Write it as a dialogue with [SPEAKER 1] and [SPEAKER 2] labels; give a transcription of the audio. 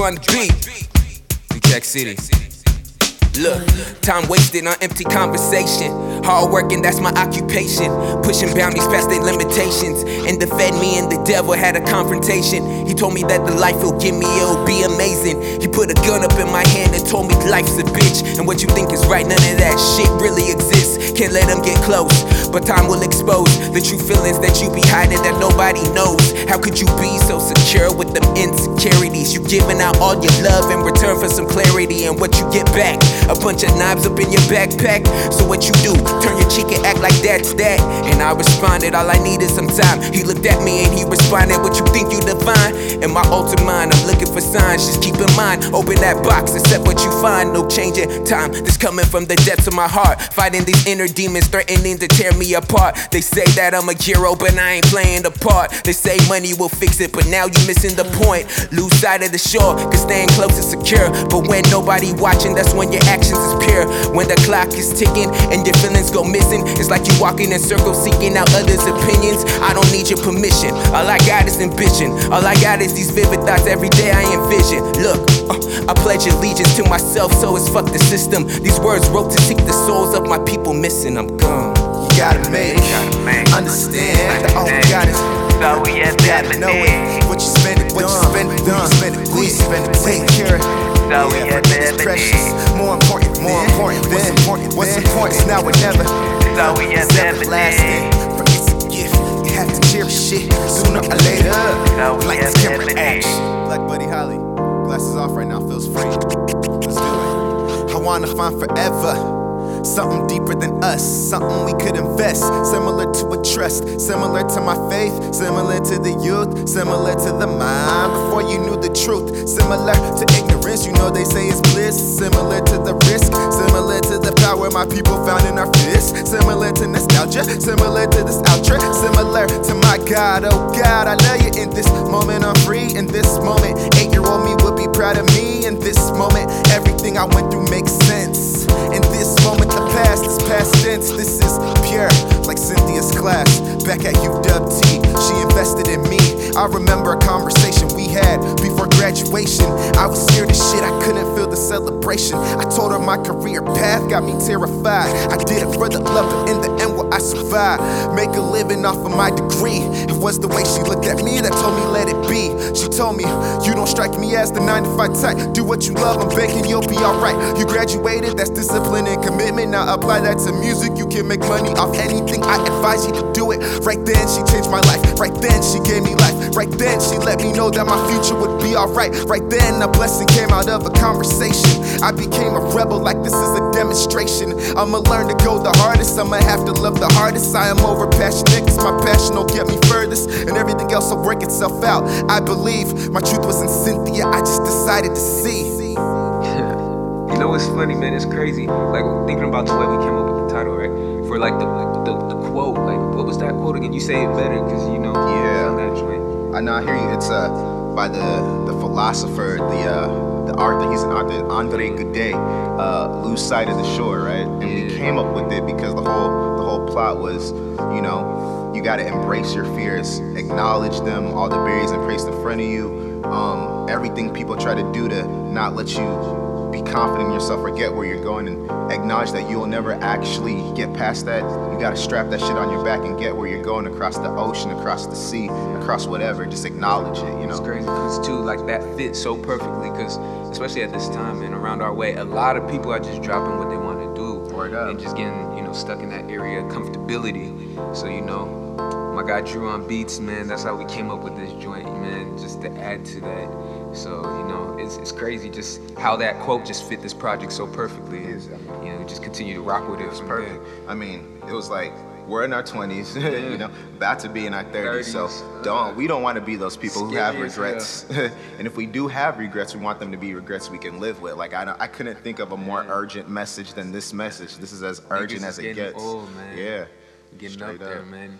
[SPEAKER 1] the beat. New Track City. Look, time wasted on empty conversation. Hard working, that's my occupation. Pushing boundaries past their limitations. And the fed me and the devil had a confrontation. He told me that the life he'll give me, it'll be amazing. He put a gun up in my hand and told me life's a bitch. And what you think is right, none of that shit really exists. Can't let them get close. But time will expose the true feelings that you be hiding that nobody knows. How could you be so secure with them insecurities? You giving out all your love in return for some clarity, and what you get back? A bunch of knives up in your backpack. So what you do? Turn your cheek and act like that's that. And I responded, all I need is some time. He looked at me and he responded, What you think you divine? In my ultimate mind, I'm looking for signs. Just keep in mind, open that box, accept what you find. No change in time. This coming from the depths of my heart. Fighting these inner demons, threatening to tear me apart. They say that I'm a hero, but I ain't playing the part. They say money will fix it, but now you missing the point. Lose sight of the shore, cause staying close is secure. But when nobody watching, that's when your actions is pure. When the clock is ticking and your feelings go missing, it's like you walking in circles seeking out others' opinions. I don't need your permission. All I got is ambition. All I got is these vivid thoughts every day I envision. Look, uh, I pledge allegiance to myself, so it's fuck the system. These words wrote to seek the souls of my people missing. I'm gone.
[SPEAKER 2] You gotta make, understand that all we got is.
[SPEAKER 3] So we
[SPEAKER 2] gotta know it. What you spend it, what you spend it, who you spend it, who you spend it. Take care of.
[SPEAKER 3] So we
[SPEAKER 2] Yeah, it's precious. More important, more important. What's important? What's important is now or never.
[SPEAKER 3] So we
[SPEAKER 2] It's everlasting. For it's a gift. You have to cherish it sooner or later.
[SPEAKER 3] So we
[SPEAKER 2] Like camera action. Black Buddy Holly, glasses off right now, feels free. Let's do it. I wanna find forever. Something deeper than us, something we could invest. Similar to a trust, similar to my faith, similar to the youth, similar to the mind. Before you knew the truth, similar to ignorance, you know they say it's bliss. Similar to the risk, similar to the power my people found in our fists. Similar to nostalgia, similar to this outro, similar to my God. Oh God, I love you in this moment. I'm free in this moment. Eight year old me would be proud of me in this moment. Everything I went through makes sense. In this moment, the past is past tense. This is pure, like Cynthia's class back at UWT. She invested in me. I remember a conversation we had graduation. I was scared as shit, I couldn't feel the celebration. I told her my career path got me terrified. I did it for the love, but in the end, will I survive? Make a living off of my degree. It was the way she looked at me that told me let it be. She told me, You don't strike me as the 9 to 5 type. Do what you love, I'm begging you'll be alright. You graduated, that's discipline and commitment. Now apply that to music. You can make money off anything. I advise you to do it. Right then, she changed my life. Right then, she gave me life. Right then, she let me know that my future would be alright. Right then, a blessing came out of a conversation. I became a rebel like this is a demonstration. I'ma learn to go the hardest. I'ma have to love the hardest. I am over passionate, cause my passion will get me furthest. And everything else will work itself out. I believe my truth was in Cynthia. I just decided to see.
[SPEAKER 1] You know what's funny, man? It's crazy. Like thinking about the way we came up with the title, right? For like the like, the, the quote, like what was that quote again? You say it better because you know
[SPEAKER 4] Yeah.
[SPEAKER 1] on that joint.
[SPEAKER 4] I know. I hear you. It's uh by the the philosopher, the uh the author. He's an author, Andre Goudet. Uh, lose sight of the shore, right? And we came up with it because the whole the whole plot was, you know, you got to embrace your fears, acknowledge them, all the barriers and placed in front of you. Um, everything people try to do to not let you be confident in yourself or get where you're going and acknowledge that you'll never actually get past that. You gotta strap that shit on your back and get where you're going across the ocean, across the sea, across whatever. Just acknowledge it, you know?
[SPEAKER 1] It's crazy because too, like that fits so perfectly. Because especially at this time and around our way, a lot of people are just dropping what they want to do and just getting you know stuck in that area of comfortability. So you know, my guy Dru on beats, man. That's how we came up with this joint, man. Just to add to that. So you know, it's, it's crazy just how that quote just fit this project so perfectly.
[SPEAKER 4] Is, I
[SPEAKER 1] you know, we just continue to rock with it.
[SPEAKER 4] It was perfect. I mean, it was like we're in our 20s, you know, about to be in our 30s. So
[SPEAKER 1] 30s.
[SPEAKER 4] don't we don't want to be those people who have regrets. and if we do have regrets, we want them to be regrets we can live with. Like I don't, I couldn't think of a more urgent message than this message. This is as urgent
[SPEAKER 1] Niggas
[SPEAKER 4] as it gets.
[SPEAKER 1] old, man.
[SPEAKER 4] Yeah.
[SPEAKER 1] Getting
[SPEAKER 4] Straight
[SPEAKER 1] up there,
[SPEAKER 4] up.
[SPEAKER 1] man.